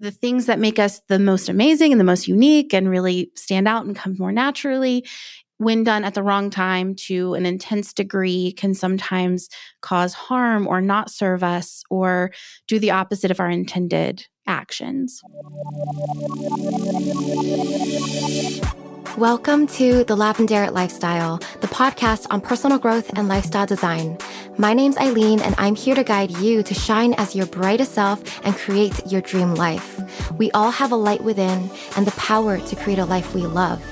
the things that make us the most amazing and the most unique and really stand out and come more naturally when done at the wrong time to an intense degree can sometimes cause harm or not serve us or do the opposite of our intended actions. Welcome to the Lavendaire Lifestyle, the podcast on personal growth and lifestyle design. My name's Aileen, and I'm here to guide you to shine as your brightest self and create your dream life. We all have a light within and the power to create a life we love.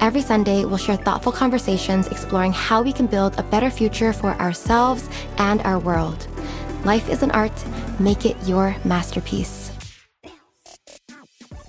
Every Sunday, we'll share thoughtful conversations exploring how we can build a better future for ourselves and our world. Life is an art, make it your masterpiece.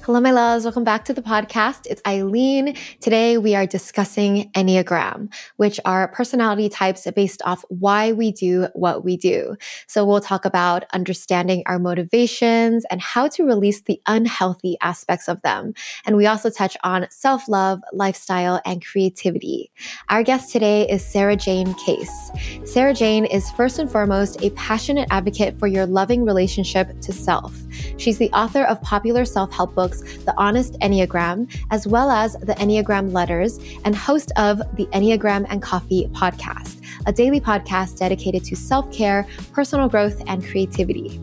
Hello, my loves. Welcome back to the podcast. It's Aileen. Today we are discussing Enneagram, which are personality types based off why we do what we do. So we'll talk about understanding our motivations and how to release the unhealthy aspects of them. And we also touch on self love, lifestyle, and creativity. Our guest today is Sarajane Case. Sarajane is first and foremost a passionate advocate for your loving relationship to self. She's the author of popular self help books books, The Honest Enneagram, as well as the Enneagram Letters, and host of the Enneagram and Coffee podcast, a daily podcast dedicated to self care, personal growth, and creativity.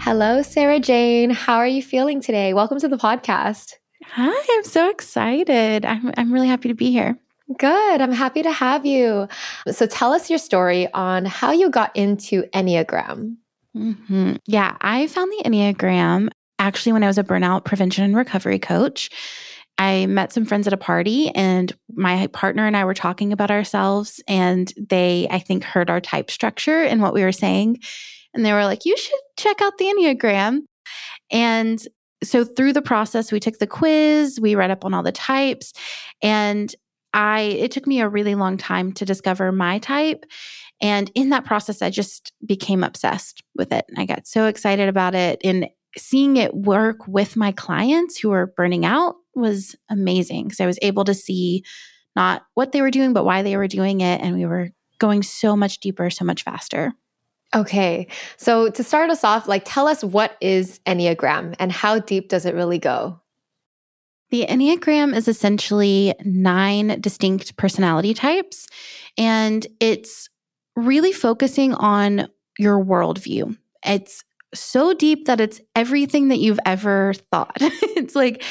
Hello, Sarajane. How are you feeling today? Welcome to the podcast. Hi, I'm so excited. I'm, I'm really happy to be here. Good. I'm happy to have you. So tell us your story on how you got into Enneagram. Mm-hmm. Yeah, I found the Enneagram actually when I was a burnout prevention and recovery coach. I met some friends at a party and my partner and I were talking about ourselves and they I think heard our type structure and what we were saying and they were like you should check out the Enneagram. And so through the process we took the quiz, we read up on all the types and I it took me a really long time to discover my type and in that process I just became obsessed with it. I got so excited about it and seeing it work with my clients who are burning out was amazing because I was able to see not what they were doing, but why they were doing it. And we were going so much deeper, so much faster. Okay. So to start us off, like tell us what is Enneagram and how deep does it really go? The Enneagram is essentially nine distinct personality types, and it's really focusing on your worldview. It's so deep that it's everything that you've ever thought. it's like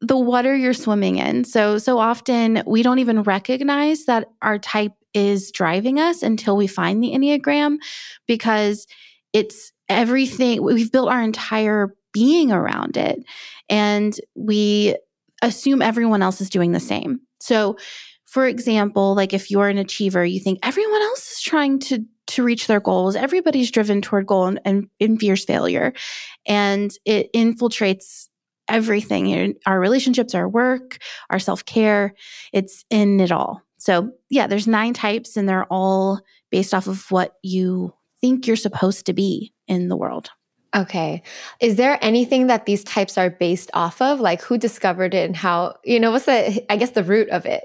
the water you're swimming in. So, so often we don't even recognize that our type is driving us until we find the Enneagram because it's everything. We've built our entire being around it and we assume everyone else is doing the same. So, for example, like if you're an achiever, you think everyone else is trying to to reach their goals. Everybody's driven toward goal and, and, and fears failure. And it infiltrates everything our relationships, our work, our self care. It's in it all. So, yeah, there's nine types, and they're all based off of what you think you're supposed to be in the world. Okay. Is there anything that these types are based off of? Like who discovered it and how, you know, what's the, I guess, the root of it?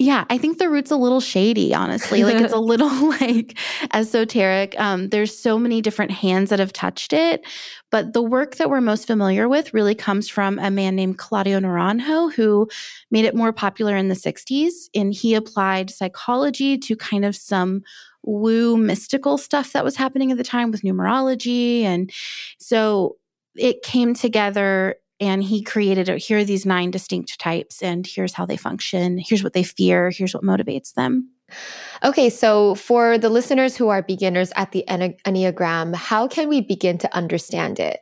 Yeah, I think the root's a little shady, honestly. Like it's a little like esoteric. Um, there's so many different hands that have touched it. But the work that we're most familiar with really comes from a man named Claudio Naranjo, who made it more popular in the 60s. And he applied psychology to kind of some woo mystical stuff that was happening at the time with numerology. And so it came together and he created a, here are these nine distinct types and here's how they function. Here's what they fear. Here's what motivates them. Okay so for the listeners who are beginners at the enneagram how can we begin to understand it?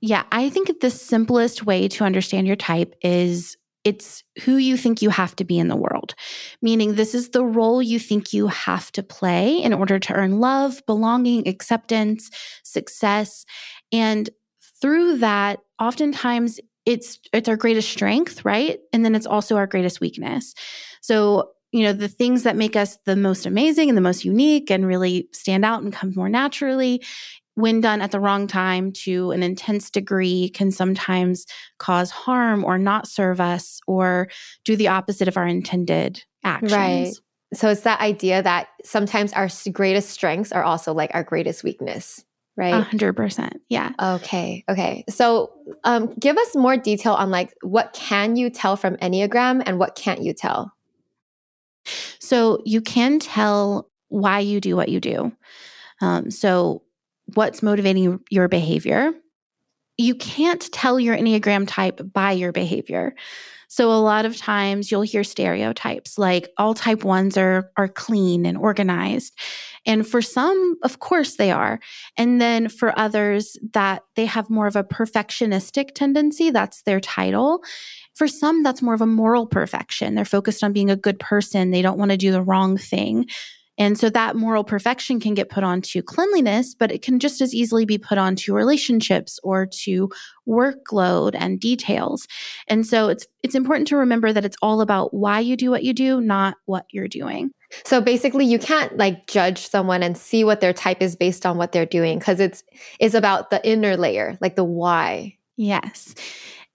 Yeah i think the simplest way to understand your type is it's who you think you have to be in the world, meaning this is the role you think you have to play in order to earn love, belonging, acceptance, success. And through that, oftentimes it's it's our greatest strength, right? And then it's also our greatest weakness. So, you know, the things that make us the most amazing and the most unique and really stand out and come more naturally when done at the wrong time to an intense degree can sometimes cause harm or not serve us or do the opposite of our intended actions. Right. So it's that idea that sometimes our greatest strengths are also like our greatest weakness. Right? hundred percent. Yeah. Okay. Okay. So, um, give us more detail on like what can you tell from Enneagram and what can't you tell? So you can tell why you do what you do. Um, so what's motivating your behavior? You can't tell your Enneagram type by your behavior. So a lot of times you'll hear stereotypes like all type ones are are clean and organized. And for some, of course they are. And then for others that they have more of a perfectionistic tendency, that's their title. For some, that's more of a moral perfection. They're focused on being a good person. They don't want to do the wrong thing. And so that moral perfection can get put onto cleanliness, but it can just as easily be put onto relationships or to workload and details. And so it's it's important to remember that it's all about why you do what you do, not what you're doing. So basically you can't like judge someone and see what their type is based on what they're doing because it's is about the inner layer, like the why. Yes.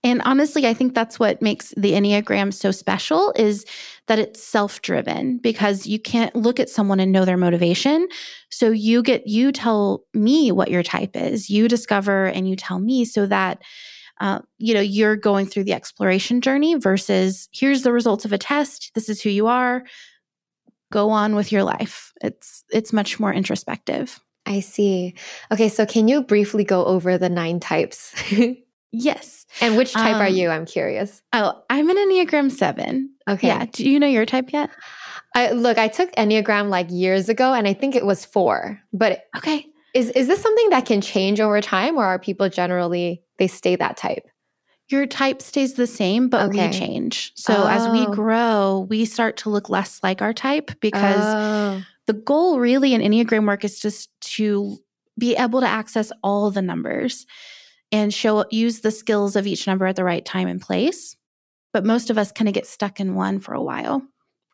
And honestly, I think that's what makes the Enneagram so special is that it's self-driven because you can't look at someone and know their motivation. So you get you tell me what your type is. You discover and you tell me so that uh, you know you're going through the exploration journey versus here's the results of a test. This is who you are. Go on with your life. It's it's much more introspective. I see. Okay, so can you briefly go over the nine types? yes. And which type um, are you? I'm curious. Oh, I'm an Enneagram 7. Okay. Yeah. Do you know your type yet? I look, I took Enneagram like years ago and I think it was 4. But Okay. Is is this something that can change over time or are people generally they stay that type? Your type stays the same, but Okay. we change. So as we Oh. grow, we start to look less like our type because Oh. the goal really in Enneagram work is just to be able to access all the numbers and show use the skills of each number at the right time and place. But most of us kind of get stuck in one for a while,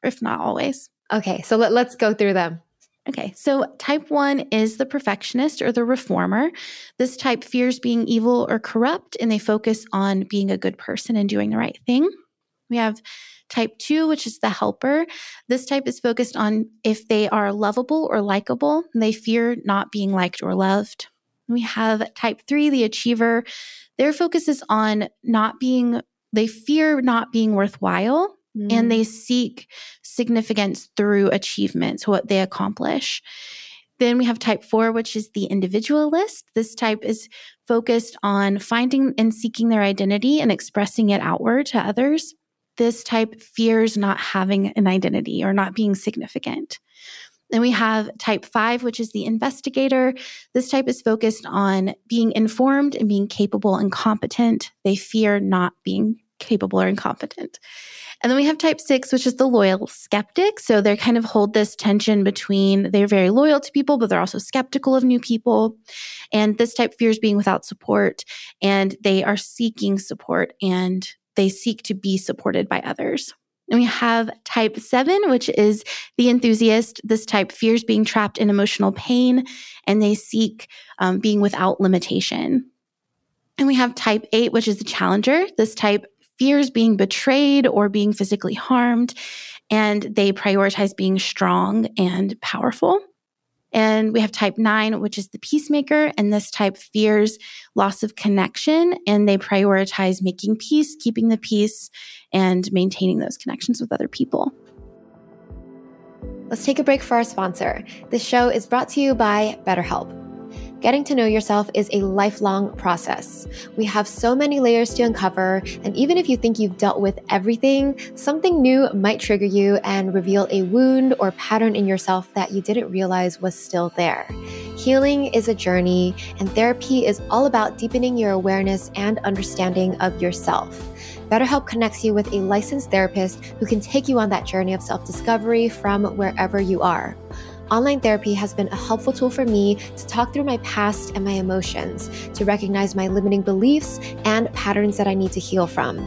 if not always. Okay, so let, let's go through them. Okay, so type one is the perfectionist or the reformer. This type fears being evil or corrupt, and they focus on being a good person and doing the right thing. We have type two, which is the helper. This type is focused on if they are lovable or likable. They fear not being liked or loved. We have type three, the achiever. Their focus is on not being, they fear not being worthwhile Mm. and they seek significance through achievements, what they accomplish. Then we have type four, which is the individualist. This type is focused on finding and seeking their identity and expressing it outward to others. This type fears not having an identity or not being significant. Then we have type five, which is the investigator. This type is focused on being informed and being capable and competent. They fear not being capable or incompetent. And then we have type six, which is the loyal skeptic. So they kind of hold this tension between they're very loyal to people, but they're also skeptical of new people. And this type fears being without support and they are seeking support and they seek to be supported by others. And we have type seven, which is the enthusiast. This type fears being trapped in emotional pain and they seek um, being without limitation. And we have type eight, which is the challenger. This type fears being betrayed or being physically harmed, and they prioritize being strong and powerful. And we have type nine, which is the peacemaker, and this type fears loss of connection and they prioritize making peace, keeping the peace, and maintaining those connections with other people. Let's take a break for our sponsor. This show is brought to you by BetterHelp. Getting to know yourself is a lifelong process. We have so many layers to uncover, and even if you think you've dealt with everything, something new might trigger you and reveal a wound or pattern in yourself that you didn't realize was still there. Healing is a journey, and therapy is all about deepening your awareness and understanding of yourself. BetterHelp connects you with a licensed therapist who can take you on that journey of self discovery from wherever you are. Online therapy has been a helpful tool for me to talk through my past and my emotions, to recognize my limiting beliefs and patterns that I need to heal from.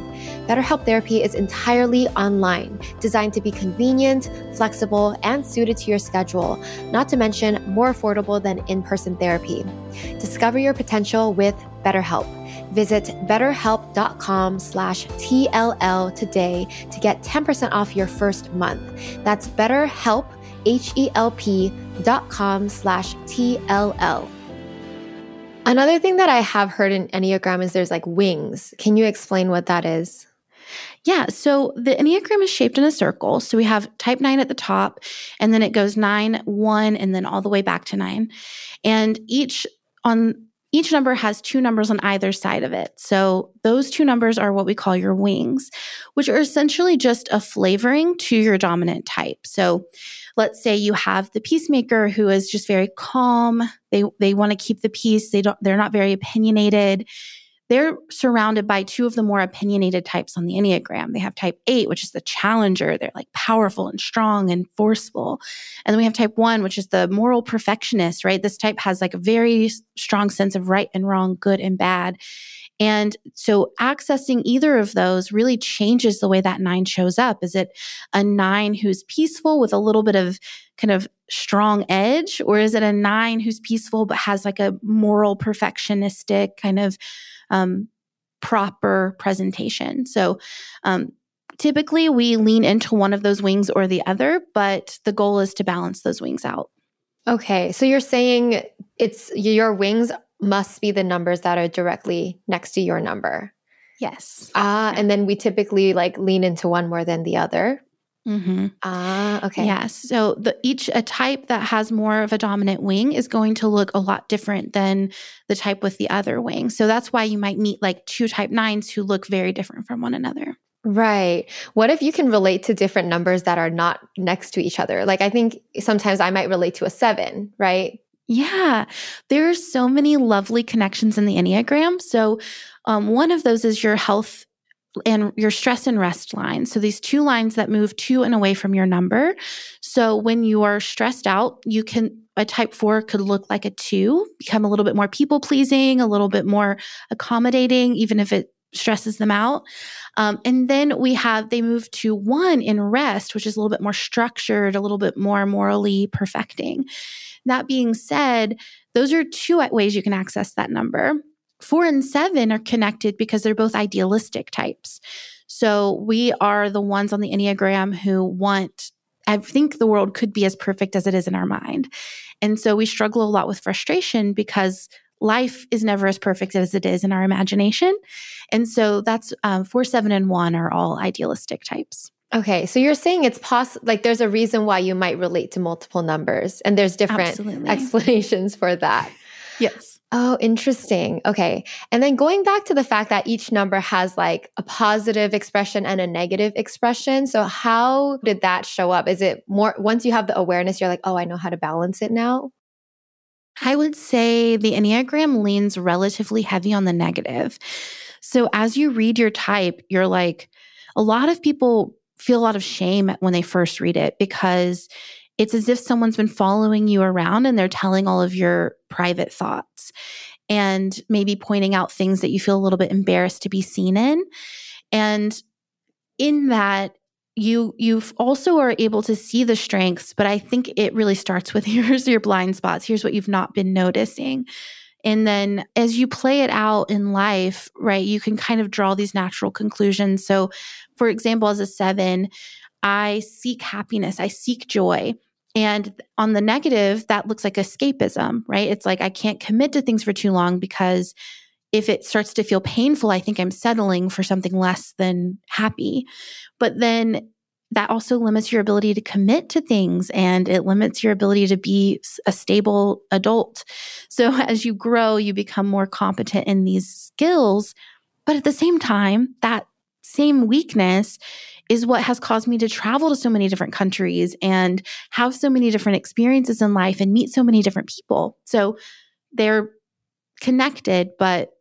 BetterHelp Therapy is entirely online, designed to be convenient, flexible, and suited to your schedule, not to mention more affordable than in person therapy. Discover your potential with BetterHelp. Visit betterhelp.com slash TLL today to get 10% off your first month. That's BetterHelp, H-E-L-P dot com slash T-L-L. Another thing that I have heard in Enneagram is there's like wings. Can you explain what that is? Yeah. So the Enneagram is shaped in a circle. So we have type nine at the top, and then it goes nine, one, and then all the way back to nine. And each on each number has two numbers on either side of it. So those two numbers are what we call your wings, which are essentially just a flavoring to your dominant type. So let's say you have the peacemaker who is just very calm. They they want to keep the peace. They don't they're not very opinionated they're surrounded by two of the more opinionated types on the Enneagram. They have type eight, which is the challenger. They're like powerful and strong and forceful. And then we have type one, which is the moral perfectionist, right? This type has like a very strong sense of right and wrong, good and bad. And so accessing either of those really changes the way that nine shows up. Is it a nine who's peaceful with a little bit of kind of strong edge? Or is it a nine who's peaceful but has like a moral perfectionistic kind of um, proper presentation. So, um, typically we lean into one of those wings or the other, but the goal is to balance those wings out. Okay. So you're saying it's your wings must be the numbers that are directly next to your number. Yes. Ah, and then we typically like lean into one more than the other. Mm-hmm. Ah, okay. Yes. So the each a type that has more of a dominant wing is going to look a lot different than the type with the other wing. So that's why you might meet like two type nines who look very different from one another. Right. What if you can relate to different numbers that are not next to each other? Like I think sometimes I might relate to a seven, right? Yeah, there are so many lovely connections in the Enneagram. So, um, one of those is your health and your stress and rest line. So these two lines that move to and away from your number. So when you are stressed out, you can a type 4 could look like a 2, become a little bit more people pleasing, a little bit more accommodating even if it stresses them out. Um, and then we have they move to 1 in rest, which is a little bit more structured, a little bit more morally perfecting. That being said, those are two ways you can access that number. Four and seven are connected because they're both idealistic types. So we are the ones on the Enneagram who want, I think the world could be as perfect as it is in our mind. And so we struggle a lot with frustration because life is never as perfect as it is in our imagination. And so that's um, four, seven, and one are all idealistic types. Okay, so you're saying it's possible, like there's a reason why you might relate to multiple numbers, and there's different Absolutely. explanations for that. Yes. Oh, interesting. Okay. And then going back to the fact that each number has like a positive expression and a negative expression. So, how did that show up? Is it more once you have the awareness, you're like, oh, I know how to balance it now? I would say the Enneagram leans relatively heavy on the negative. So, as you read your type, you're like, a lot of people feel a lot of shame when they first read it because it's as if someone's been following you around and they're telling all of your private thoughts and maybe pointing out things that you feel a little bit embarrassed to be seen in. And in that, you you also are able to see the strengths, but I think it really starts with here's your blind spots. Here's what you've not been noticing. And then as you play it out in life, right, you can kind of draw these natural conclusions. So, for example, as a seven, I seek happiness, I seek joy. And on the negative, that looks like escapism, right? It's like I can't commit to things for too long because if it starts to feel painful, I think I'm settling for something less than happy. But then that also limits your ability to commit to things and it limits your ability to be a stable adult. So as you grow, you become more competent in these skills. But at the same time, that same weakness is what has caused me to travel to so many different countries and have so many different experiences in life and meet so many different people. So they're connected, but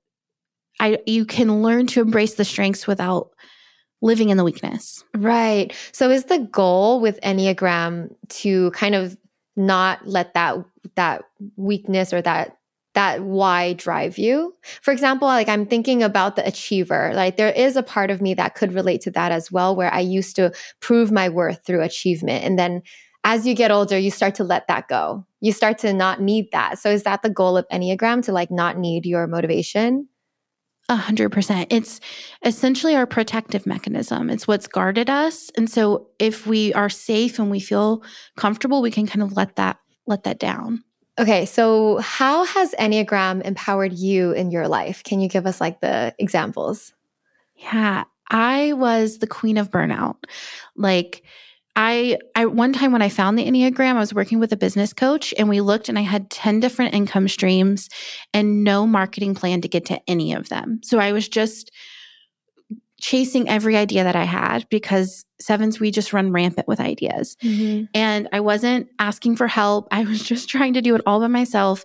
I you can learn to embrace the strengths without living in the weakness. Right. So is the goal with Enneagram to kind of not let that that weakness or that that why drive you. For example, like I'm thinking about the achiever. Like there is a part of me that could relate to that as well, where I used to prove my worth through achievement. And then as you get older, you start to let that go. You start to not need that. So is that the goal of Enneagram to like not need your motivation? A hundred percent. It's essentially our protective mechanism. It's what's guarded us. And so if we are safe and we feel comfortable, we can kind of let that let that down. Okay, so how has Enneagram empowered you in your life? Can you give us like the examples? Yeah, I was the queen of burnout. Like, I I one time when I found the Enneagram, I was working with a business coach and we looked and I had 10 different income streams and no marketing plan to get to any of them. So I was just chasing every idea that I had because sevens, we just run rampant with ideas. Mm-hmm. And I wasn't asking for help. I was just trying to do it all by myself.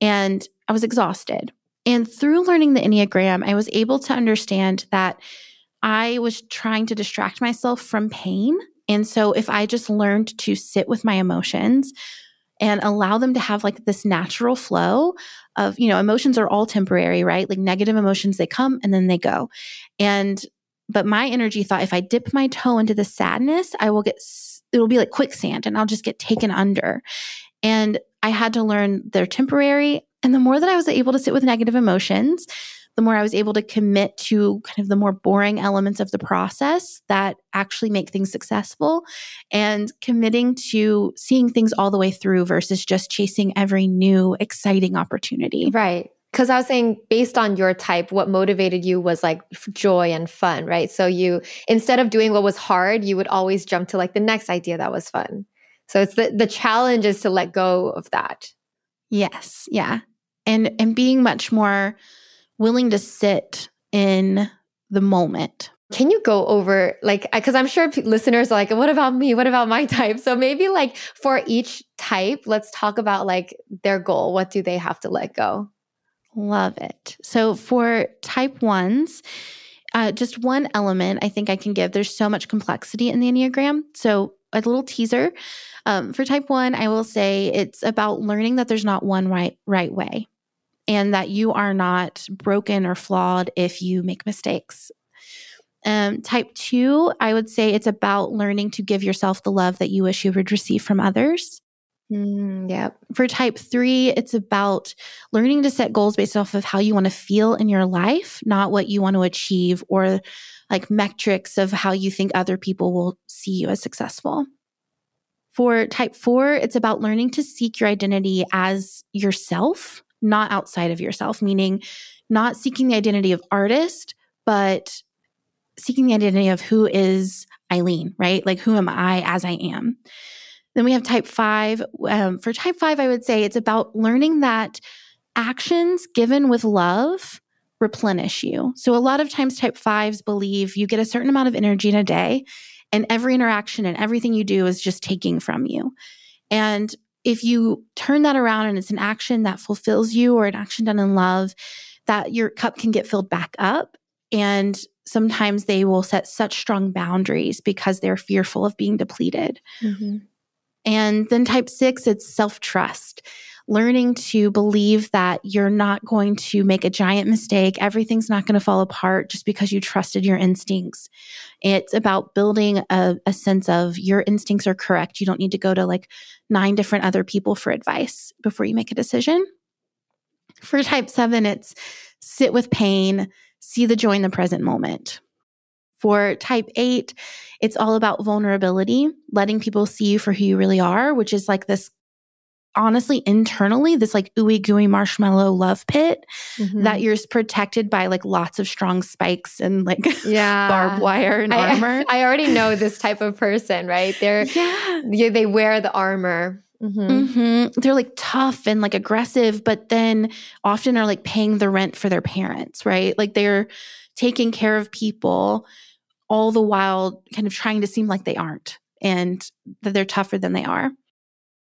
And I was exhausted. And through learning the Enneagram, I was able to understand that I was trying to distract myself from pain. And so if I just learned to sit with my emotions, and allow them to have like this natural flow of, you know, emotions are all temporary, right? Like negative emotions, they come and then they go. And but my energy thought if I dip my toe into the sadness, I will get, it'll be like quicksand and I'll just get taken under. And I had to learn they're temporary. And the more that I was able to sit with negative emotions, the more I was able to commit to kind of the more boring elements of the process that actually make things successful and committing to seeing things all the way through versus just chasing every new exciting opportunity. Right because I was saying based on your type, what motivated you was like joy and fun, right? So you instead of doing what was hard, you would always jump to like the next idea that was fun. So it's the the challenge is to let go of that. Yes, yeah. And and being much more willing to sit in the moment. Can you go over like because I'm sure listeners are like, what about me? What about my type? So maybe like for each type, let's talk about like their goal. What do they have to let go? Love it. So for type ones, uh, just one element I think I can give. There's so much complexity in the Enneagram. So a little teaser. Um, for type one, I will say it's about learning that there's not one right right way, and that you are not broken or flawed if you make mistakes. Um, type two, I would say it's about learning to give yourself the love that you wish you would receive from others. Mm, yeah. For type three, it's about learning to set goals based off of how you want to feel in your life, not what you want to achieve or like metrics of how you think other people will see you as successful. For type four, it's about learning to seek your identity as yourself, not outside of yourself, meaning not seeking the identity of artist, but seeking the identity of who is Aileen, right? Like, who am I as I am? Then we have type five. Um, for type five, I would say it's about learning that actions given with love replenish you. So a lot of times, type fives believe you get a certain amount of energy in a day, and every interaction and everything you do is just taking from you. And if you turn that around and it's an action that fulfills you or an action done in love, that your cup can get filled back up. And sometimes they will set such strong boundaries because they're fearful of being depleted. Mm-hmm. And then type six, it's self trust. Learning to believe that you're not going to make a giant mistake. Everything's not going to fall apart just because you trusted your instincts. It's about building a, a sense of your instincts are correct. You don't need to go to like nine different other people for advice before you make a decision. For type seven, it's sit with pain, see the joy in the present moment. For type eight, it's all about vulnerability, letting people see you for who you really are, which is like this honestly internally this like ooey gooey marshmallow love pit mm-hmm. that you're protected by like lots of strong spikes and like yeah. barbed wire and I, armor. I already know this type of person, right? They're yeah. they wear the armor. Mm-hmm. Mm-hmm. They're like tough and like aggressive, but then often are like paying the rent for their parents, right? Like they're taking care of people all the while kind of trying to seem like they aren't and that they're tougher than they are.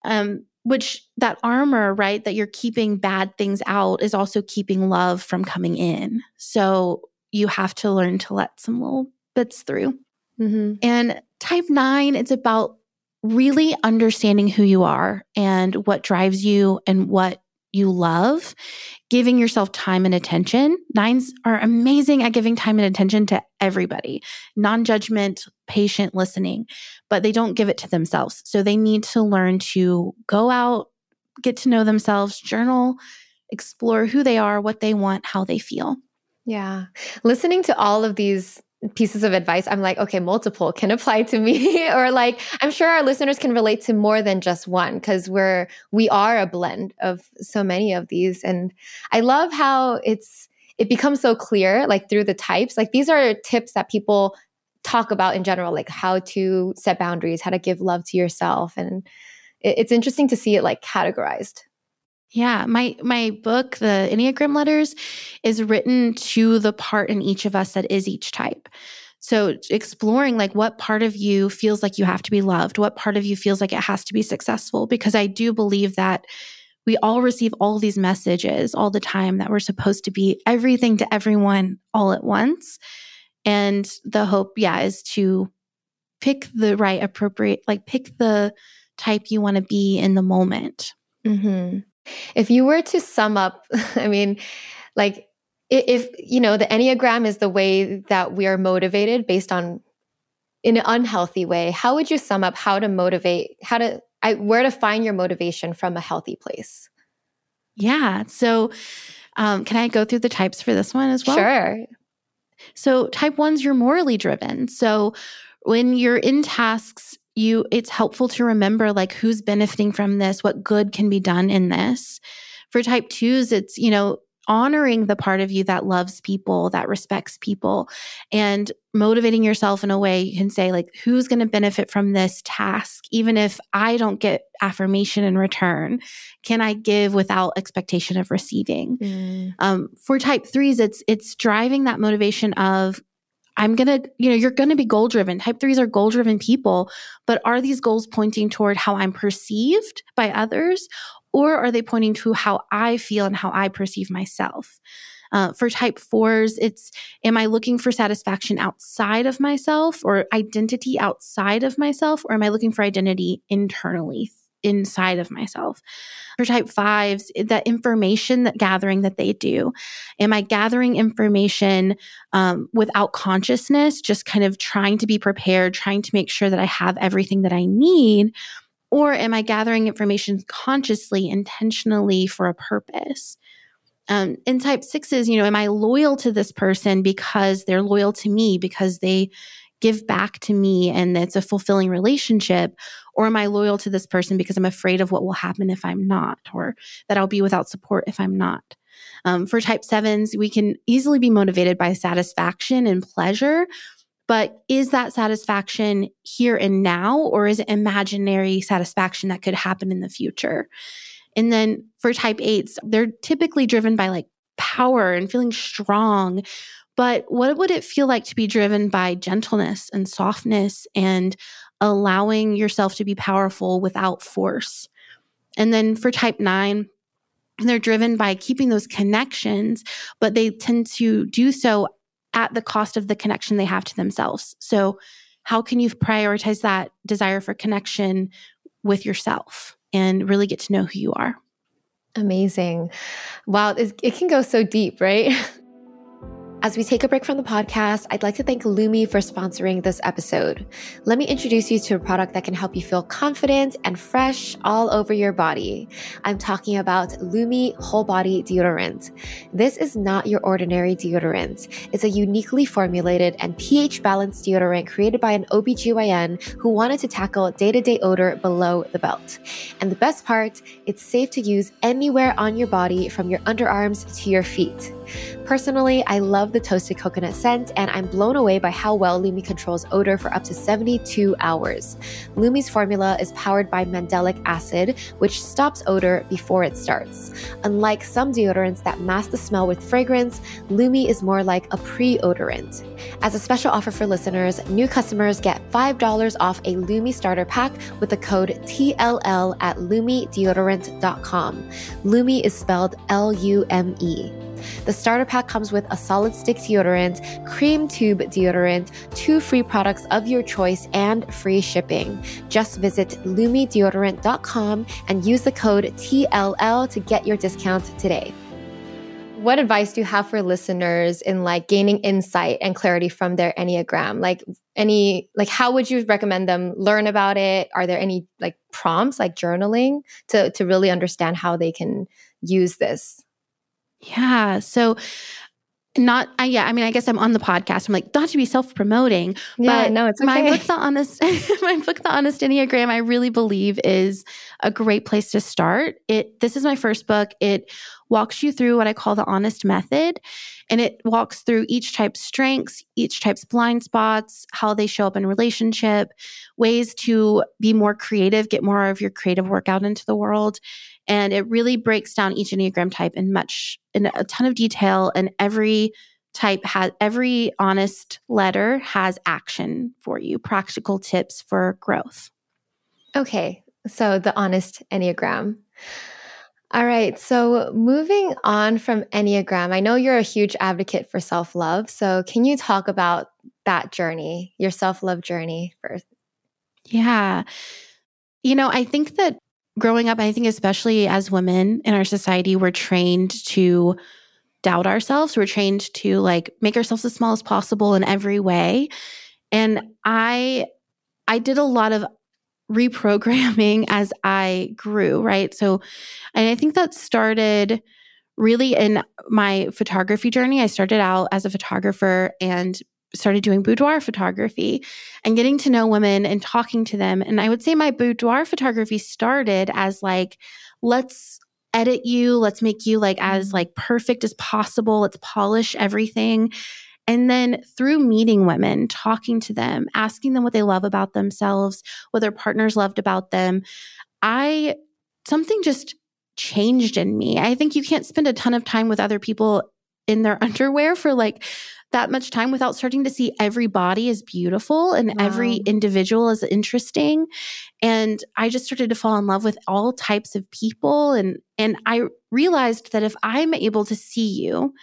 Um, which that armor, right, that you're keeping bad things out is also keeping love from coming in. So you have to learn to let some little bits through. Mm-hmm. And type nine, it's about really understanding who you are and what drives you and what you love, giving yourself time and attention. Nines are amazing at giving time and attention to everybody, non judgment, patient listening, but they don't give it to themselves. So they need to learn to go out, get to know themselves, journal, explore who they are, what they want, how they feel. Yeah. Listening to all of these pieces of advice, I'm like, okay, multiple can apply to me. or like, I'm sure our listeners can relate to more than just one because we're, we are a blend of so many of these. And I love how it's, it becomes so clear, like through the types. Like these are tips that people talk about in general, like how to set boundaries, how to give love to yourself. And it, it's interesting to see it like categorized. Yeah, my my book, the Enneagram Letters, is written to the part in each of us that is each type. So exploring like what part of you feels like you have to be loved, what part of you feels like it has to be successful because I do believe that we all receive all these messages all the time that we're supposed to be everything to everyone all at once. And the hope, yeah, is to pick the right appropriate like pick the type you want to be in the moment. Mm-hmm. If you were to sum up, I mean, like if, you know, the Enneagram is the way that we are motivated based on in an unhealthy way, how would you sum up how to motivate, how to, I, where to find your motivation from a healthy place? Yeah. So, um, can I go through the types for this one as well? Sure. So, type one's you're morally driven. So, when you're in tasks you it's helpful to remember like who's benefiting from this, what good can be done in this. For type 2s it's, you know, honoring the part of you that loves people, that respects people, and motivating yourself in a way you can say, like, who's going to benefit from this task? Even if I don't get affirmation in return, can I give without expectation of receiving? Mm. Um, for type threes, it's it's driving that motivation of I'm going to, you know, you're going to be goal driven. Type threes are goal driven people, but are these goals pointing toward how I'm perceived by others? Or are they pointing to how I feel and how I perceive myself? Uh, for type fours, it's am I looking for satisfaction outside of myself or identity outside of myself, or am I looking for identity internally inside of myself. For type fives, that information that gathering that they do, am I gathering information um, without consciousness, just kind of trying to be prepared, trying to make sure that I have everything that I need? Or am I gathering information consciously, intentionally for a purpose? Um, in type sixes, you know, am I loyal to this person because they're loyal to me, because they give back to me and it's a fulfilling relationship? Or am I loyal to this person because I'm afraid of what will happen if I'm not, or that I'll be without support if I'm not? Um, for type sevens, we can easily be motivated by satisfaction and pleasure. But is that satisfaction here and now, or is it imaginary satisfaction that could happen in the future? And then for type eights, they're typically driven by like power and feeling strong, but what would it feel like to be driven by gentleness and softness and allowing yourself to be powerful without force? And then for type nine, they're driven by keeping those connections, but they tend to do so at the cost of the connection they have to themselves. So, how can you prioritize that desire for connection with yourself and really get to know who you are? Amazing. Wow, it, it can go so deep, right? As we take a break from the podcast, I'd like to thank Lume for sponsoring this episode. Let me introduce you to a product that can help you feel confident and fresh all over your body. I'm talking about Lume Whole Body Deodorant. This is not your ordinary deodorant. It's a uniquely formulated and pH balanced deodorant created by an OBGYN who wanted to tackle day to day odor below the belt. And the best part, it's safe to use anywhere on your body from your underarms to your feet. Personally, I love the toasted coconut scent, and I'm blown away by how well Lume controls odor for up to 72 hours. Lume's formula is powered by mandelic acid, which stops odor before it starts. Unlike some deodorants that mask the smell with fragrance, Lume is more like a pre-odorant. As a special offer for listeners, new customers get $5 off a Lume starter pack with the code TLL at lumedeodorant.com. Lume is spelled L U M E. The starter pack comes with a solid stick deodorant, cream tube deodorant, two free products of your choice, and free shipping. Just visit lumedeodorant.com and use the code TLL to get your discount today. What advice do you have for listeners in like gaining insight and clarity from their Enneagram? Like any like how would you recommend them learn about it? Are there any like prompts like journaling to to really understand how they can use this? Yeah. So not I, yeah i mean i guess i'm on the podcast i'm like not to be self-promoting Yeah, but no, it's okay. my book the honest my book the honest enneagram i really believe is a great place to start it this is my first book it walks you through what i call the honest method and it walks through each type's strengths each type's blind spots how they show up in relationship ways to be more creative get more of your creative work out into the world and it really breaks down each enneagram type in much in a ton of detail and every type has every honest letter has action for you practical tips for growth Okay, so the honest Enneagram. All right, so moving on from Enneagram, I know you're a huge advocate for self love. So, can you talk about that journey, your self love journey first? yeah you know i think that growing up i think especially as women in our society we're trained to doubt ourselves we're trained to like make ourselves as small as possible in every way and i i did a lot of reprogramming as I grew, right? So, and I think that started really in my photography journey. I started out as a photographer and started doing boudoir photography and getting to know women and talking to them. And I would say my boudoir photography started as like, let's edit you, let's make you like as mm-hmm. like perfect as possible, let's polish everything. And then through meeting women, talking to them, asking them what they love about themselves, what their partners loved about them, I something just changed in me. I think you can't spend a ton of time with other people in their underwear for like that much time without starting to see every body as beautiful and Wow. every individual as interesting. And I just started to fall in love with all types of people and and I realized that if I'm able to see you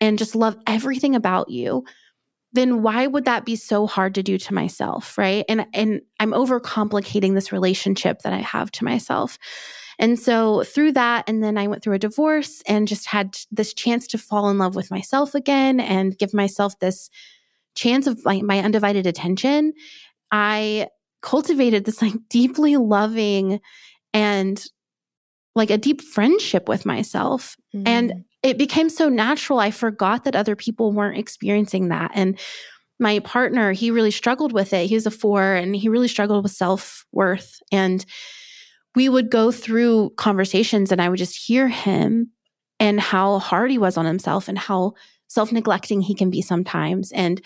and just love everything about you, then why would that be so hard to do to myself, right? And and I'm overcomplicating this relationship that I have to myself. And so through that and then I went through a divorce and just had this chance to fall in love with myself again and give myself this chance of like my undivided attention. I cultivated this like deeply loving and like a deep friendship with myself And Mm. it became so natural. I forgot that other people weren't experiencing that. And my partner, he really struggled with it. He was a four and he really struggled with self worth. And we would go through conversations and I would just hear him and how hard he was on himself and how self neglecting he can be sometimes. And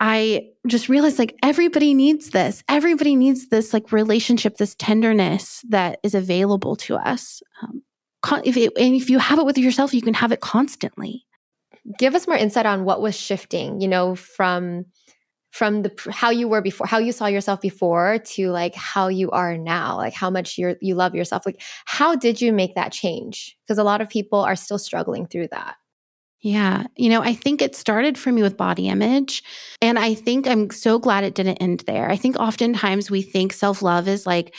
I just realized like everybody needs this. Everybody needs this like relationship, this tenderness that is available to us. Um, if it, and if you have it with yourself, you can have it constantly. give us more insight on what was shifting you know from from the how you were before how you saw yourself before to like how you are now like how much you you love yourself like how did you make that change because a lot of people are still struggling through that Yeah. You know, I think it started for me with body image. And I think I'm so glad it didn't end there. I think oftentimes we think self love is like,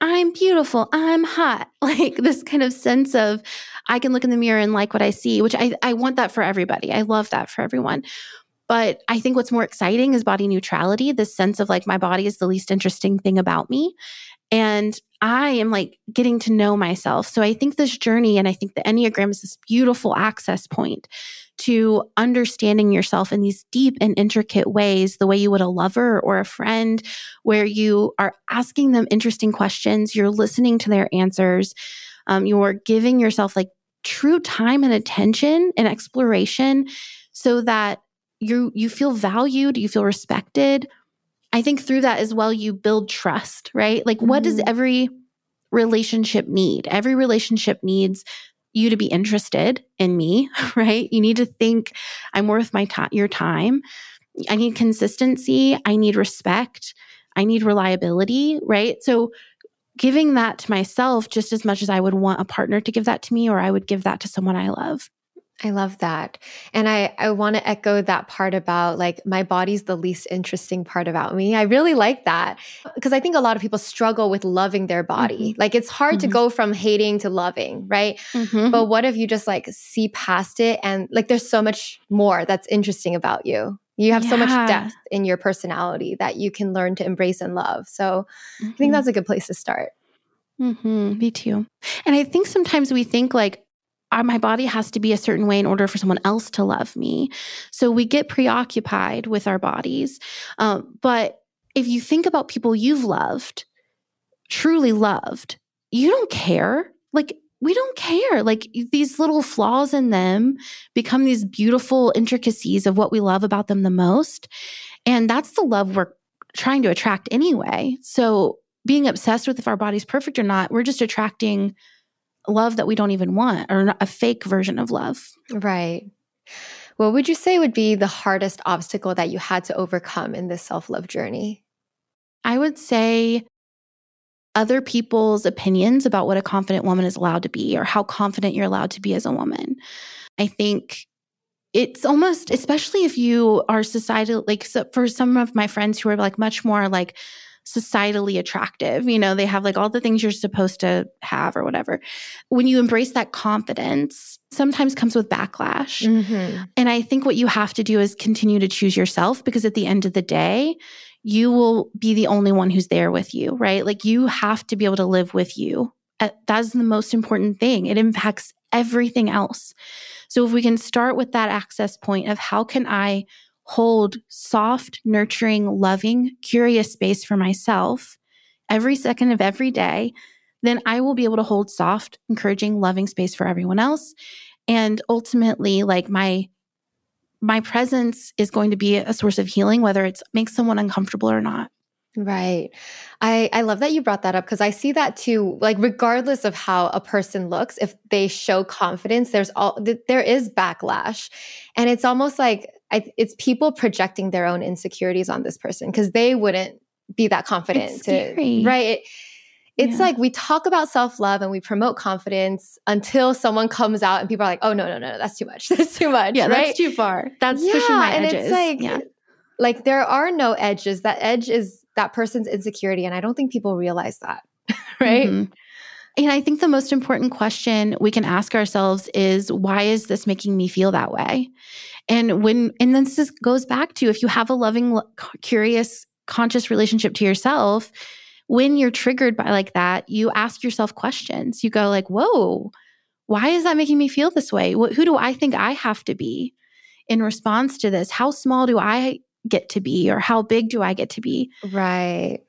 I'm beautiful, I'm hot, like this kind of sense of I can look in the mirror and like what I see, which I, I want that for everybody. I love that for everyone. But I think what's more exciting is body neutrality, this sense of like my body is the least interesting thing about me. And I am like getting to know myself. So I think this journey and I think the Enneagram is this beautiful access point to understanding yourself in these deep and intricate ways, the way you would a lover or a friend, where you are asking them interesting questions, you're listening to their answers, um, you're giving yourself like true time and attention and exploration so that you you feel valued, you feel respected. I think through that as well, you build trust, right? Like, what does Mhm. every relationship need? Every relationship needs you to be interested in me, right? You need to think I'm worth my time, your time. I need consistency. I need respect. I need reliability, right? So, giving that to myself just as much as I would want a partner to give that to me, or I would give that to someone I love. I love that. And I, I want to echo that part about like my body's the least interesting part about me. I really like that because I think a lot of people struggle with loving their body. Like it's hard to Mhm. go from hating to loving, right? Mhm. But what if you just like see past it and like there's so much more that's interesting about you? You have so much depth in your personality that you can learn to embrace and love. So I think Mhm. that's a good place to start. hmm Me too. And I think sometimes we think like my body has to be a certain way in order for someone else to love me. So we get preoccupied with our bodies. Um, but if you think about people you've loved, truly loved, you don't care. Like, we don't care. Like, these little flaws in them become these beautiful intricacies of what we love about them the most. And that's the love we're trying to attract anyway. So, being obsessed with if our body's perfect or not, we're just attracting love that we don't even want or a fake version of love. Right. What would you say would be the hardest obstacle that you had to overcome in this self love journey? I would say other people's opinions about what a confident woman is allowed to be or how confident you're allowed to be as a woman. I think it's almost, especially if you are societal, like so for some of my friends who are like much more like societally attractive. You know, they have like all the things you're supposed to have or whatever. When you embrace that confidence, sometimes comes with backlash. Mm-hmm. And I think what you have to do is continue to choose yourself because at the end of the day, you will be the only one who's there with you, right? Like you have to be able to live with you. Uh, That's the most important thing. It impacts everything else. So if we can start with that access point of how can I hold soft, nurturing, loving, curious space for myself every second of every day, then I will be able to hold soft, encouraging, loving space for everyone else. And ultimately, like my my presence is going to be a source of healing, whether it makes someone uncomfortable or not. Right. I, I love that you brought that up because I see that too. Like, regardless of how a person looks, if they show confidence, there's all there is backlash, and it's almost like I, it's people projecting their own insecurities on this person because they wouldn't be that confident to right. It, it's yeah. like we talk about self love and we promote confidence until someone comes out and people are like, "Oh no, no, no, no that's too much. That's too much. Yeah, right? that's too far. That's yeah, pushing my edges." And it's like, yeah. like there are no edges. That edge is that person's insecurity, and I don't think people realize that, right? Mm-hmm. And I think the most important question we can ask ourselves is why is this making me feel that way? And when, and then this goes back to if you have a loving, curious, conscious relationship to yourself, when you're triggered by like that, you ask yourself questions. You go like, whoa, why is that making me feel this way? Who do I think I have to be in response to this? How small do I get to be or how big do I get to be? Right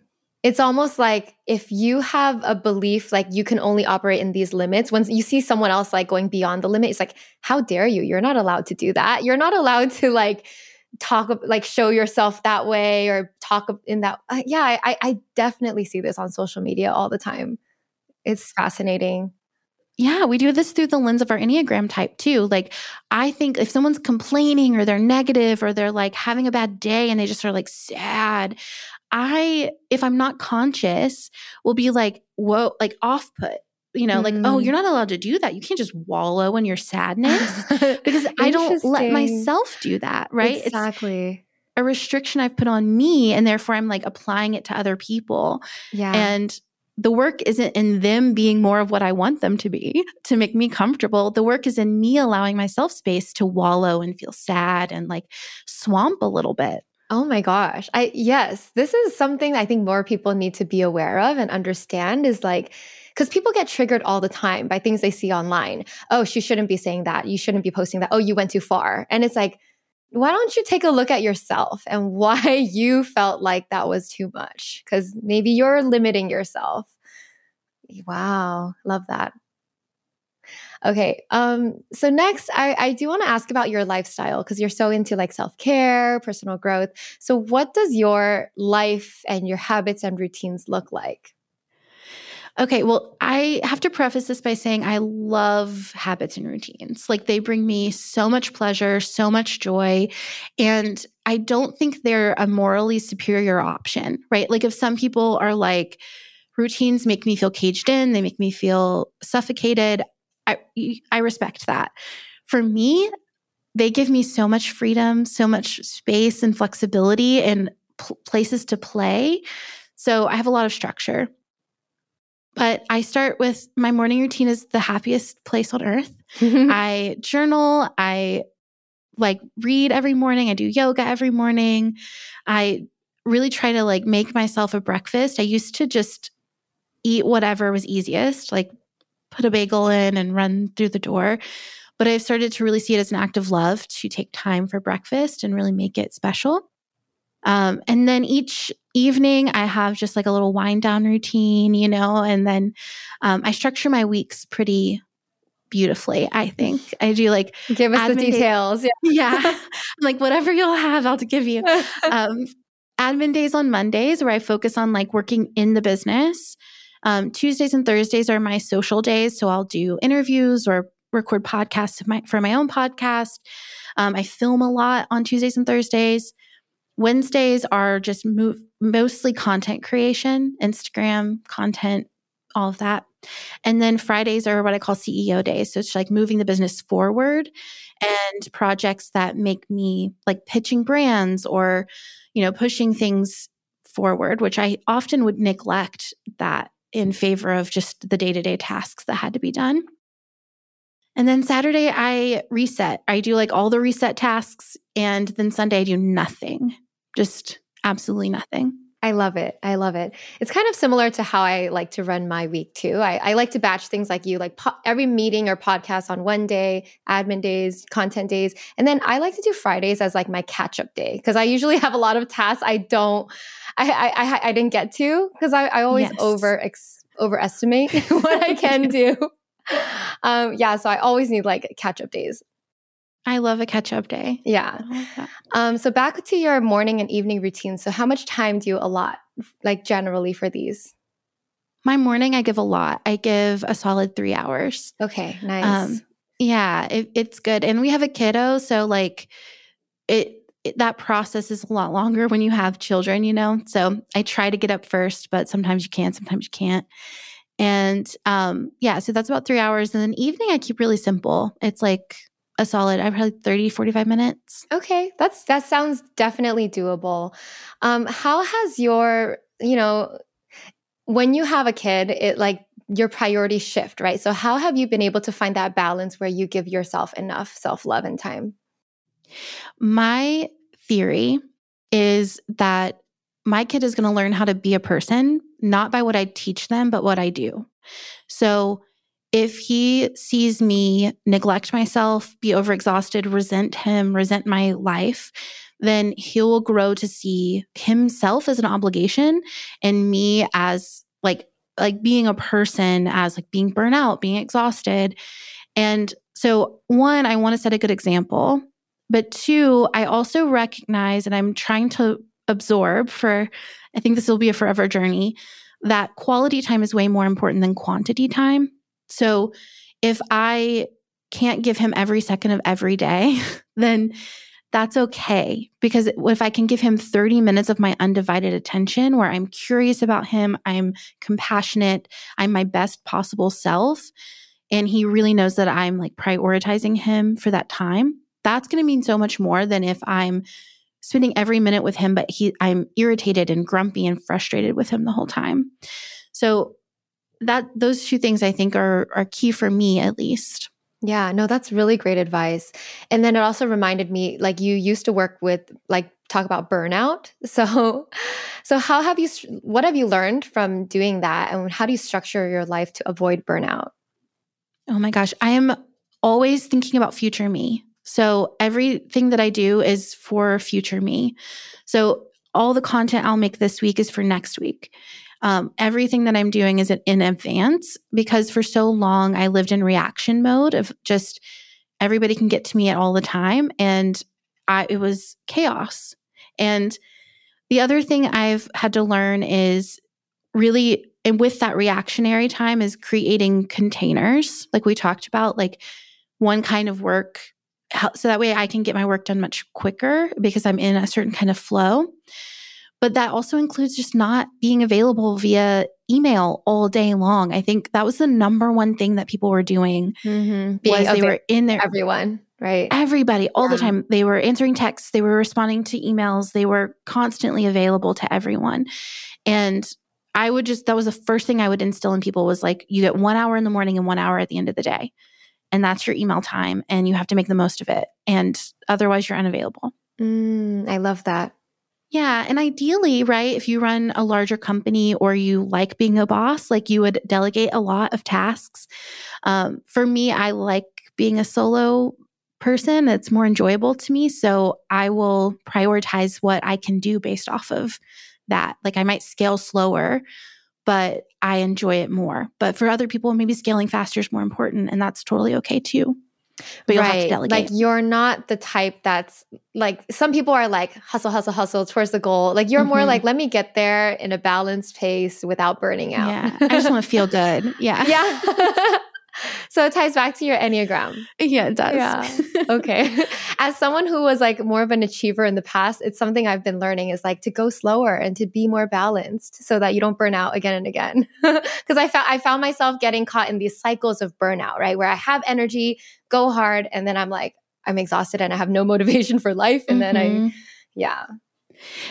it's almost like if you have a belief like you can only operate in these limits once you see someone else like going beyond the limit it's like how dare you? You're not allowed to do that. You're not allowed to like talk like show yourself that way or talk in that uh, yeah I, I definitely see this on social media all the time. It's fascinating yeah, we do this through the lens of our Enneagram type too. Like, I think if someone's complaining or they're negative or they're like having a bad day and they just are like sad, I, if I'm not conscious, will be like, whoa, like off put. You know, mm. like, oh, you're mm. not allowed to do that. You can't just wallow in your sadness because I don't let myself do that. Right. Exactly. It's a restriction I've put on me. And therefore I'm like applying it to other people. Yeah. And the work isn't in them being more of what I want them to be to make me comfortable. The work is in me allowing myself space to wallow and feel sad and like swamp a little bit. Oh my gosh. I yes, this is something I think more people need to be aware of and understand is like cuz people get triggered all the time by things they see online. Oh, she shouldn't be saying that. You shouldn't be posting that. Oh, you went too far. And it's like why don't you take a look at yourself and why you felt like that was too much? Cuz maybe you're limiting yourself. Wow, love that. Okay. Um, so next I, I do want to ask about your lifestyle because you're so into like self-care, personal growth. So what does your life and your habits and routines look like? Okay, well, I have to preface this by saying I love habits and routines. Like they bring me so much pleasure, so much joy, and I don't think they're a morally superior option, right? Like if some people are like routines make me feel caged in, they make me feel suffocated. I I respect that. For me, they give me so much freedom, so much space and flexibility and pl- places to play. So I have a lot of structure. But I start with my morning routine is the happiest place on earth. I journal, I like read every morning, I do yoga every morning. I really try to like make myself a breakfast. I used to just eat whatever was easiest, like put a bagel in and run through the door. But I've started to really see it as an act of love to take time for breakfast and really make it special. Um, and then each evening, I have just like a little wind down routine, you know, and then um, I structure my weeks pretty beautifully. I think I do like give us the details. Day- yeah, yeah. like whatever you'll have, I'll give you. Um, admin days on Mondays where I focus on like working in the business. Um, Tuesdays and Thursdays are my social days, so I'll do interviews or record podcasts my, for my own podcast. Um, I film a lot on Tuesdays and Thursdays. Wednesdays are just mostly content creation, Instagram content, all of that. And then Fridays are what I call CEO days. So it's like moving the business forward and projects that make me like pitching brands or, you know, pushing things forward, which I often would neglect that in favor of just the day to day tasks that had to be done. And then Saturday, I reset. I do like all the reset tasks. And then Sunday, I do nothing, just absolutely nothing. I love it. I love it. It's kind of similar to how I like to run my week too. I, I like to batch things like you, like po- every meeting or podcast on one day, admin days, content days. And then I like to do Fridays as like my catch up day because I usually have a lot of tasks I don't, I, I, I, I didn't get to because I, I always yes. over, ex, overestimate what I can do. um, yeah. So I always need like catch up days. I love a catch up day. Yeah. Um, so back to your morning and evening routine. So how much time do you allot, like generally for these? My morning, I give a lot. I give a solid three hours. Okay, nice. Um, yeah, it, it's good. And we have a kiddo, so like it, it that process is a lot longer when you have children, you know. So I try to get up first, but sometimes you can, sometimes you can't. And um, yeah, so that's about three hours. And then evening, I keep really simple. It's like a solid i probably 30 45 minutes. Okay that's that sounds definitely doable. Um how has your you know when you have a kid it like your priorities shift right? So how have you been able to find that balance where you give yourself enough self-love and time? My theory is that my kid is going to learn how to be a person not by what i teach them but what i do. So if he sees me neglect myself, be overexhausted, resent him, resent my life, then he will grow to see himself as an obligation and me as like like being a person as like being burnt out, being exhausted. And so one, I want to set a good example. But two, I also recognize and I'm trying to absorb for I think this will be a forever journey that quality time is way more important than quantity time. So if I can't give him every second of every day, then that's okay. Because if I can give him 30 minutes of my undivided attention where I'm curious about him, I'm compassionate, I'm my best possible self, and he really knows that I'm like prioritizing him for that time, that's going to mean so much more than if I'm spending every minute with him, but he I'm irritated and grumpy and frustrated with him the whole time. So that those two things I think are are key for me at least. Yeah, no, that's really great advice. And then it also reminded me like you used to work with like talk about burnout. So so how have you what have you learned from doing that and how do you structure your life to avoid burnout? Oh my gosh, I am always thinking about future me. So everything that I do is for future me. So all the content I'll make this week is for next week. Um, everything that I'm doing is in advance because for so long I lived in reaction mode of just everybody can get to me at all the time. And I, it was chaos. And the other thing I've had to learn is really, and with that reactionary time, is creating containers, like we talked about, like one kind of work. So that way I can get my work done much quicker because I'm in a certain kind of flow. But that also includes just not being available via email all day long. I think that was the number one thing that people were doing mm-hmm. was they were in there. Everyone, right? Everybody, all yeah. the time. They were answering texts. They were responding to emails. They were constantly available to everyone. And I would just, that was the first thing I would instill in people was like, you get one hour in the morning and one hour at the end of the day. And that's your email time. And you have to make the most of it. And otherwise, you're unavailable. Mm, I love that. Yeah. And ideally, right, if you run a larger company or you like being a boss, like you would delegate a lot of tasks. Um, for me, I like being a solo person. It's more enjoyable to me. So I will prioritize what I can do based off of that. Like I might scale slower, but I enjoy it more. But for other people, maybe scaling faster is more important, and that's totally okay too. But you'll right. have to delegate. Like you're not the type that's like some people are like hustle, hustle, hustle towards the goal. Like you're mm-hmm. more like, let me get there in a balanced pace without burning out. Yeah. I just want to feel good. Yeah. Yeah. so it ties back to your Enneagram. Yeah, it does. Yeah. Okay. As someone who was like more of an achiever in the past, it's something I've been learning is like to go slower and to be more balanced so that you don't burn out again and again. Because I found I found myself getting caught in these cycles of burnout, right? Where I have energy, go hard, and then I'm like, I'm exhausted and I have no motivation for life. And mm-hmm. then I mm-hmm. yeah.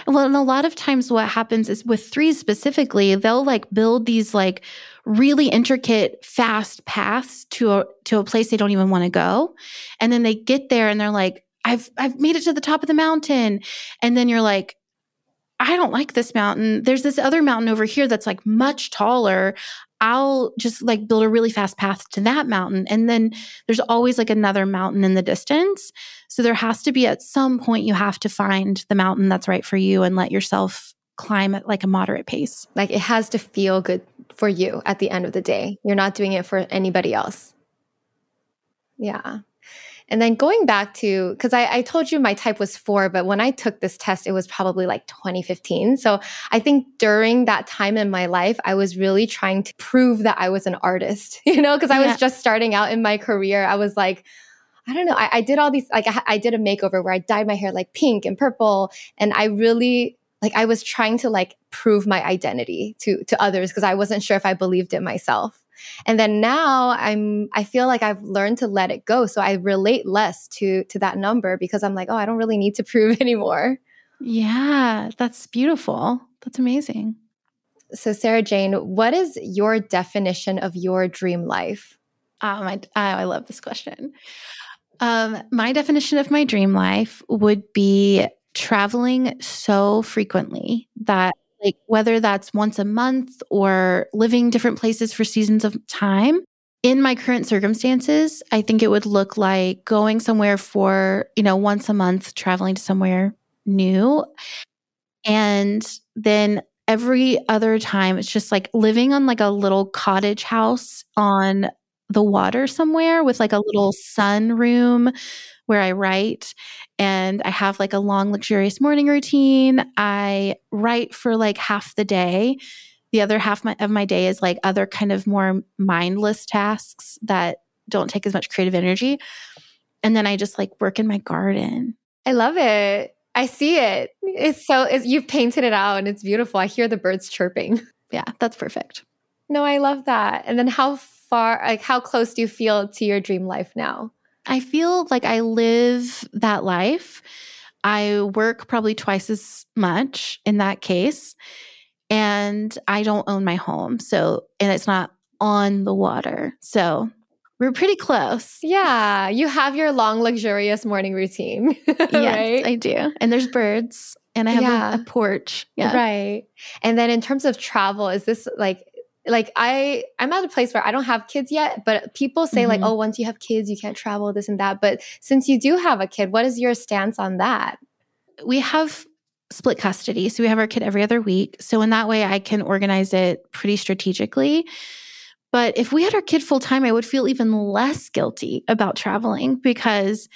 Well, and a lot of times what happens is with threes specifically, they'll like build these like really intricate, fast paths to a to a place they don't even want to go. And then they get there and they're like, I've I've made it to the top of the mountain. And then you're like, I don't like this mountain. There's this other mountain over here that's like much taller. I'll just like build a really fast path to that mountain. And then there's always like another mountain in the distance. So there has to be at some point you have to find the mountain that's right for you and let yourself climb at like a moderate pace. Like it has to feel good for you at the end of the day. You're not doing it for anybody else. Yeah. And then going back to, because I, I, told you my type was four, but when I took this test, it was probably like 2015. So I think during that time in my life, I was really trying to prove that I was an artist, you know, because I yeah. was just starting out in my career. I was like, I don't know. I, I did all these, like, I, I did a makeover where I dyed my hair like pink and purple. And I really, like, I was trying to like prove my identity to, to others because I wasn't sure if I believed it myself. And then now I'm I feel like I've learned to let it go. So I relate less to to that number because I'm like, oh, I don't really need to prove anymore. Yeah, that's beautiful. That's amazing. So Sarajane, what is your definition of your dream life? Um, I, I love this question. Um, my definition of my dream life would be traveling so frequently that like whether that's once a month or living different places for seasons of time. In my current circumstances, I think it would look like going somewhere for, you know, once a month, traveling to somewhere new. And then every other time, it's just like living on like a little cottage house on the water somewhere with like a little sun room where I write and I have like a long, luxurious morning routine. I write for like half the day. The other half of my day is like other kind of more mindless tasks that don't take as much creative energy. And then I just like work in my garden. I love it. I see it. It's so, it's, you've painted it out and it's beautiful. I hear the birds chirping. Yeah, that's perfect. No, I love that. And then how far, like, how close do you feel to your dream life now? I feel like I live that life. I work probably twice as much in that case. And I don't own my home. So, and it's not on the water. So we're pretty close. Yeah. You have your long, luxurious morning routine. yes, right? I do. And there's birds and I have yeah. a, a porch. Yeah. Right. And then in terms of travel, is this like like I I'm at a place where I don't have kids yet, but people say mm-hmm. like, oh, once you have kids, you can't travel, this and that. But since you do have a kid, what is your stance on that? We have split custody. So we have our kid every other week. So in that way I can organize it pretty strategically. But if we had our kid full time, I would feel even less guilty about traveling because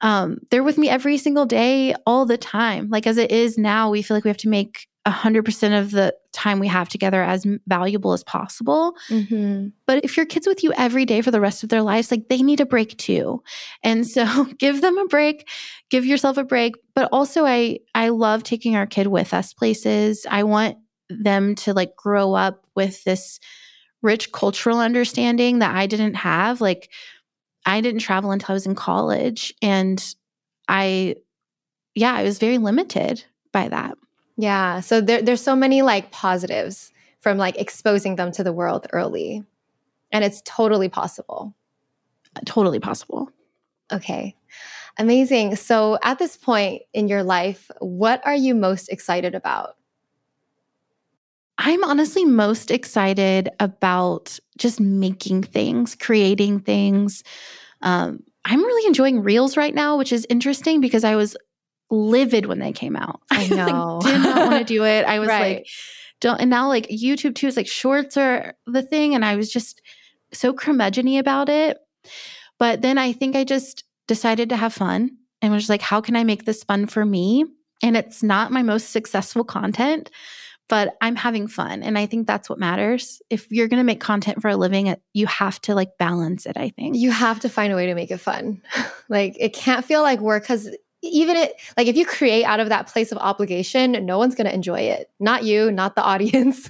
um, they're with me every single day, all the time. Like as it is now, we feel like we have to make 100% of the time we have together as valuable as possible. Mm-hmm. But if your kid's with you every day for the rest of their lives, like they need a break too. And so give them a break, give yourself a break. But also I I love taking our kid with us places. I want them to like grow up with this rich cultural understanding that I didn't have. Like I didn't travel until I was in college and I yeah, I was very limited by that. Yeah. So there, there's so many like positives from like exposing them to the world early. And it's totally possible. Totally possible. Okay. Amazing. So, at this point in your life, what are you most excited about? I'm honestly most excited about just making things, creating things. Um, I'm really enjoying Reels right now, which is interesting because I was livid when they came out. I know. like, did not want to do it. I was right. like, don't. And now, like, YouTube too is like shorts are the thing. And I was just so curmudgeony about it. But then I think I just decided to have fun and was like, how can I make this fun for me? And it's not my most successful content, but I'm having fun. And I think that's what matters. If you're going to make content for a living, you have to like balance it, I think. You have to find a way to make it fun. like it can't feel like work because even it like if you create out of that place of obligation, no one's going to enjoy it. Not you, not the audience.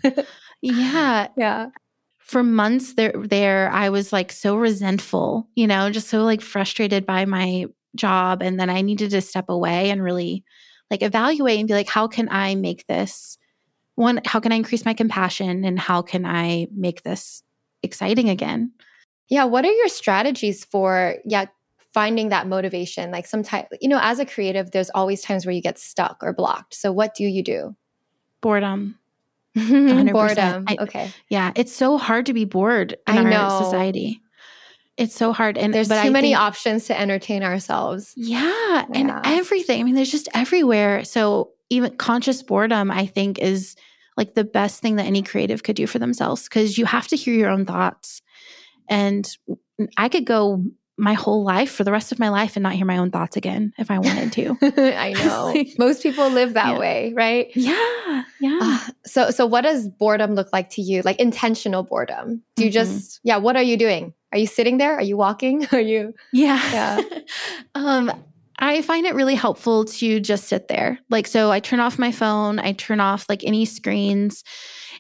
yeah. Yeah for months there there I was like so resentful, you know, just so like frustrated by my job and then I needed to step away and really like evaluate and be like how can I make this one how can I increase my compassion and how can I make this exciting again? Yeah, what are your strategies for yeah finding that motivation like sometimes you know as a creative there's always times where you get stuck or blocked. So what do you do? Boredom. Boredom. I, okay. Yeah, it's so hard to be bored in I know. our society. It's so hard, and there's too I many think, options to entertain ourselves. Yeah, yeah, and everything. I mean, there's just everywhere. So even conscious boredom, I think, is like the best thing that any creative could do for themselves because you have to hear your own thoughts. And I could go my whole life for the rest of my life and not hear my own thoughts again if I wanted to. I know. Most people live that yeah. way, right? Yeah. Yeah. Uh, so so what does boredom look like to you? Like intentional boredom. Do you mm-hmm. just yeah, what are you doing? Are you sitting there? Are you walking? Are you Yeah. Yeah. um I find it really helpful to just sit there. Like so I turn off my phone, I turn off like any screens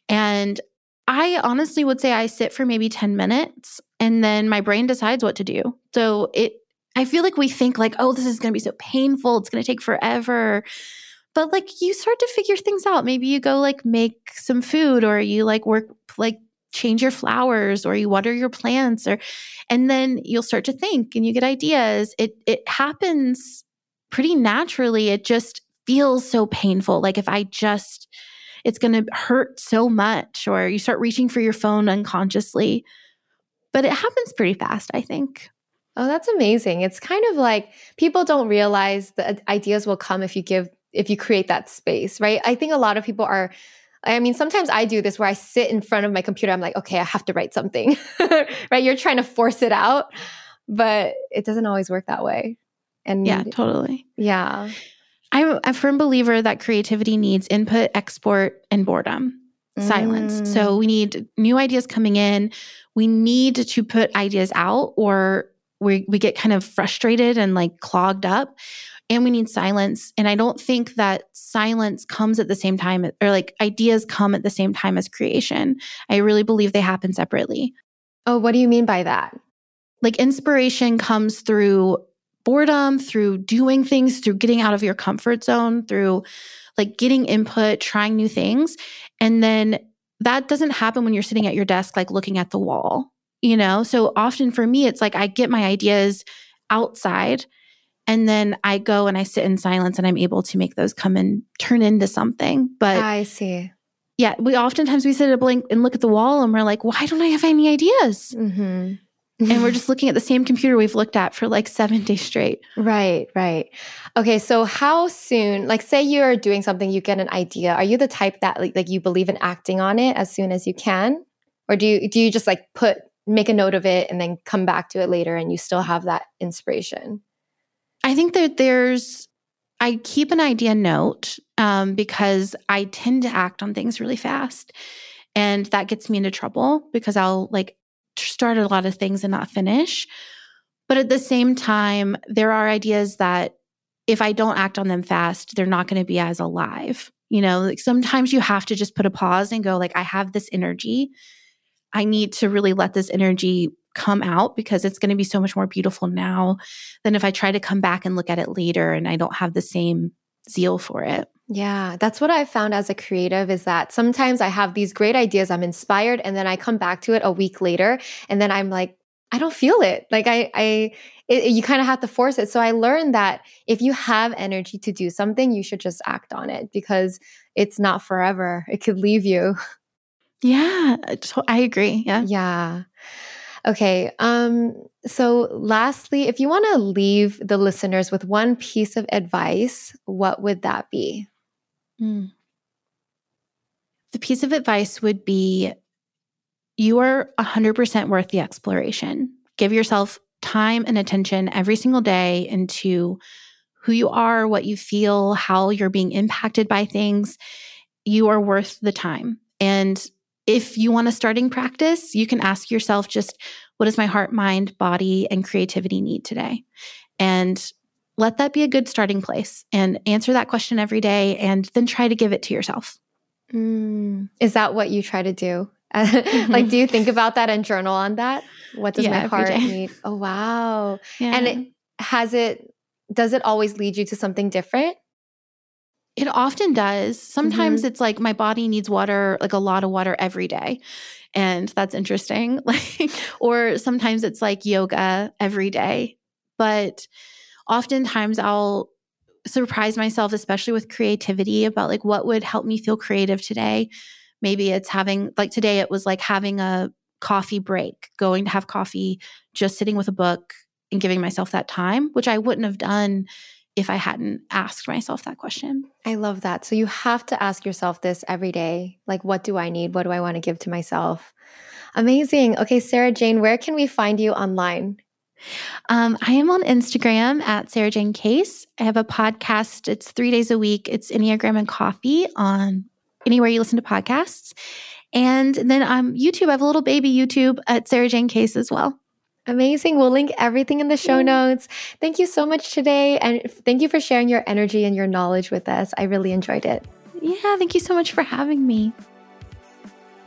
and I honestly would say I sit for maybe 10 minutes and then my brain decides what to do. So it I feel like we think like, oh, this is going to be so painful. It's going to take forever. But like you start to figure things out. Maybe you go like make some food or you like work like change your flowers or you water your plants or and then you'll start to think and you get ideas. It it happens pretty naturally. It just feels so painful. Like if I just it's going to hurt so much, or you start reaching for your phone unconsciously. But it happens pretty fast, I think. Oh, that's amazing. It's kind of like people don't realize that ideas will come if you give, if you create that space, right? I think a lot of people are. I mean, sometimes I do this where I sit in front of my computer. I'm like, okay, I have to write something, right? You're trying to force it out, but it doesn't always work that way. And yeah, totally. Yeah. I'm a firm believer that creativity needs input, export, and boredom, mm. silence. So we need new ideas coming in. We need to put ideas out, or we, we get kind of frustrated and like clogged up. And we need silence. And I don't think that silence comes at the same time, or like ideas come at the same time as creation. I really believe they happen separately. Oh, what do you mean by that? Like inspiration comes through boredom, through doing things, through getting out of your comfort zone, through like getting input, trying new things. And then that doesn't happen when you're sitting at your desk, like looking at the wall, you know? So often for me, it's like I get my ideas outside and then I go and I sit in silence and I'm able to make those come and turn into something. But I see. Yeah, we oftentimes we sit at a blank and look at the wall and we're like, why don't I have any ideas? Mm-hmm and we're just looking at the same computer we've looked at for like seven days straight. Right, right. Okay, so how soon, like say you're doing something, you get an idea. Are you the type that like, like you believe in acting on it as soon as you can? Or do you do you just like put make a note of it and then come back to it later and you still have that inspiration? I think that there's I keep an idea note um, because I tend to act on things really fast. And that gets me into trouble because I'll like started a lot of things and not finish. But at the same time, there are ideas that if I don't act on them fast, they're not going to be as alive. You know, like sometimes you have to just put a pause and go like I have this energy. I need to really let this energy come out because it's going to be so much more beautiful now than if I try to come back and look at it later and I don't have the same zeal for it. Yeah, that's what I found as a creative is that sometimes I have these great ideas, I'm inspired, and then I come back to it a week later, and then I'm like, I don't feel it. Like I, I, it, you kind of have to force it. So I learned that if you have energy to do something, you should just act on it because it's not forever. It could leave you. Yeah, I agree. Yeah. Yeah. Okay. Um, so lastly, if you want to leave the listeners with one piece of advice, what would that be? Mm. The piece of advice would be you are 100% worth the exploration. Give yourself time and attention every single day into who you are, what you feel, how you're being impacted by things. You are worth the time. And if you want a starting practice, you can ask yourself just what does my heart, mind, body, and creativity need today? And let that be a good starting place and answer that question every day and then try to give it to yourself. Mm. Is that what you try to do? mm-hmm. like, do you think about that and journal on that? What does yeah, my heart need? Oh, wow. Yeah. And it, has it, does it always lead you to something different? It often does. Sometimes mm-hmm. it's like my body needs water, like a lot of water every day. And that's interesting. Like, or sometimes it's like yoga every day. But oftentimes I'll surprise myself, especially with creativity, about like what would help me feel creative today. Maybe it's having, like today, it was like having a coffee break, going to have coffee, just sitting with a book and giving myself that time, which I wouldn't have done if I hadn't asked myself that question. I love that. So you have to ask yourself this every day like, what do I need? What do I want to give to myself? Amazing. Okay, Sarajane, where can we find you online? Um, I am on Instagram at Sarajane Case. I have a podcast. It's three days a week. It's Enneagram and Coffee on anywhere you listen to podcasts. And then um, YouTube, I have a little baby YouTube at Sarajane Case as well. Amazing. We'll link everything in the show notes. Thank you so much today. And thank you for sharing your energy and your knowledge with us. I really enjoyed it. Yeah, thank you so much for having me.